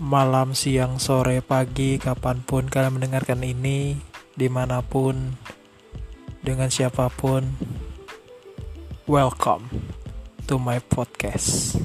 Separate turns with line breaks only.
malam, siang, sore, pagi, kapan pun kalian mendengarkan ini, di mana pun, dengan siapa pun, welcome to my podcast.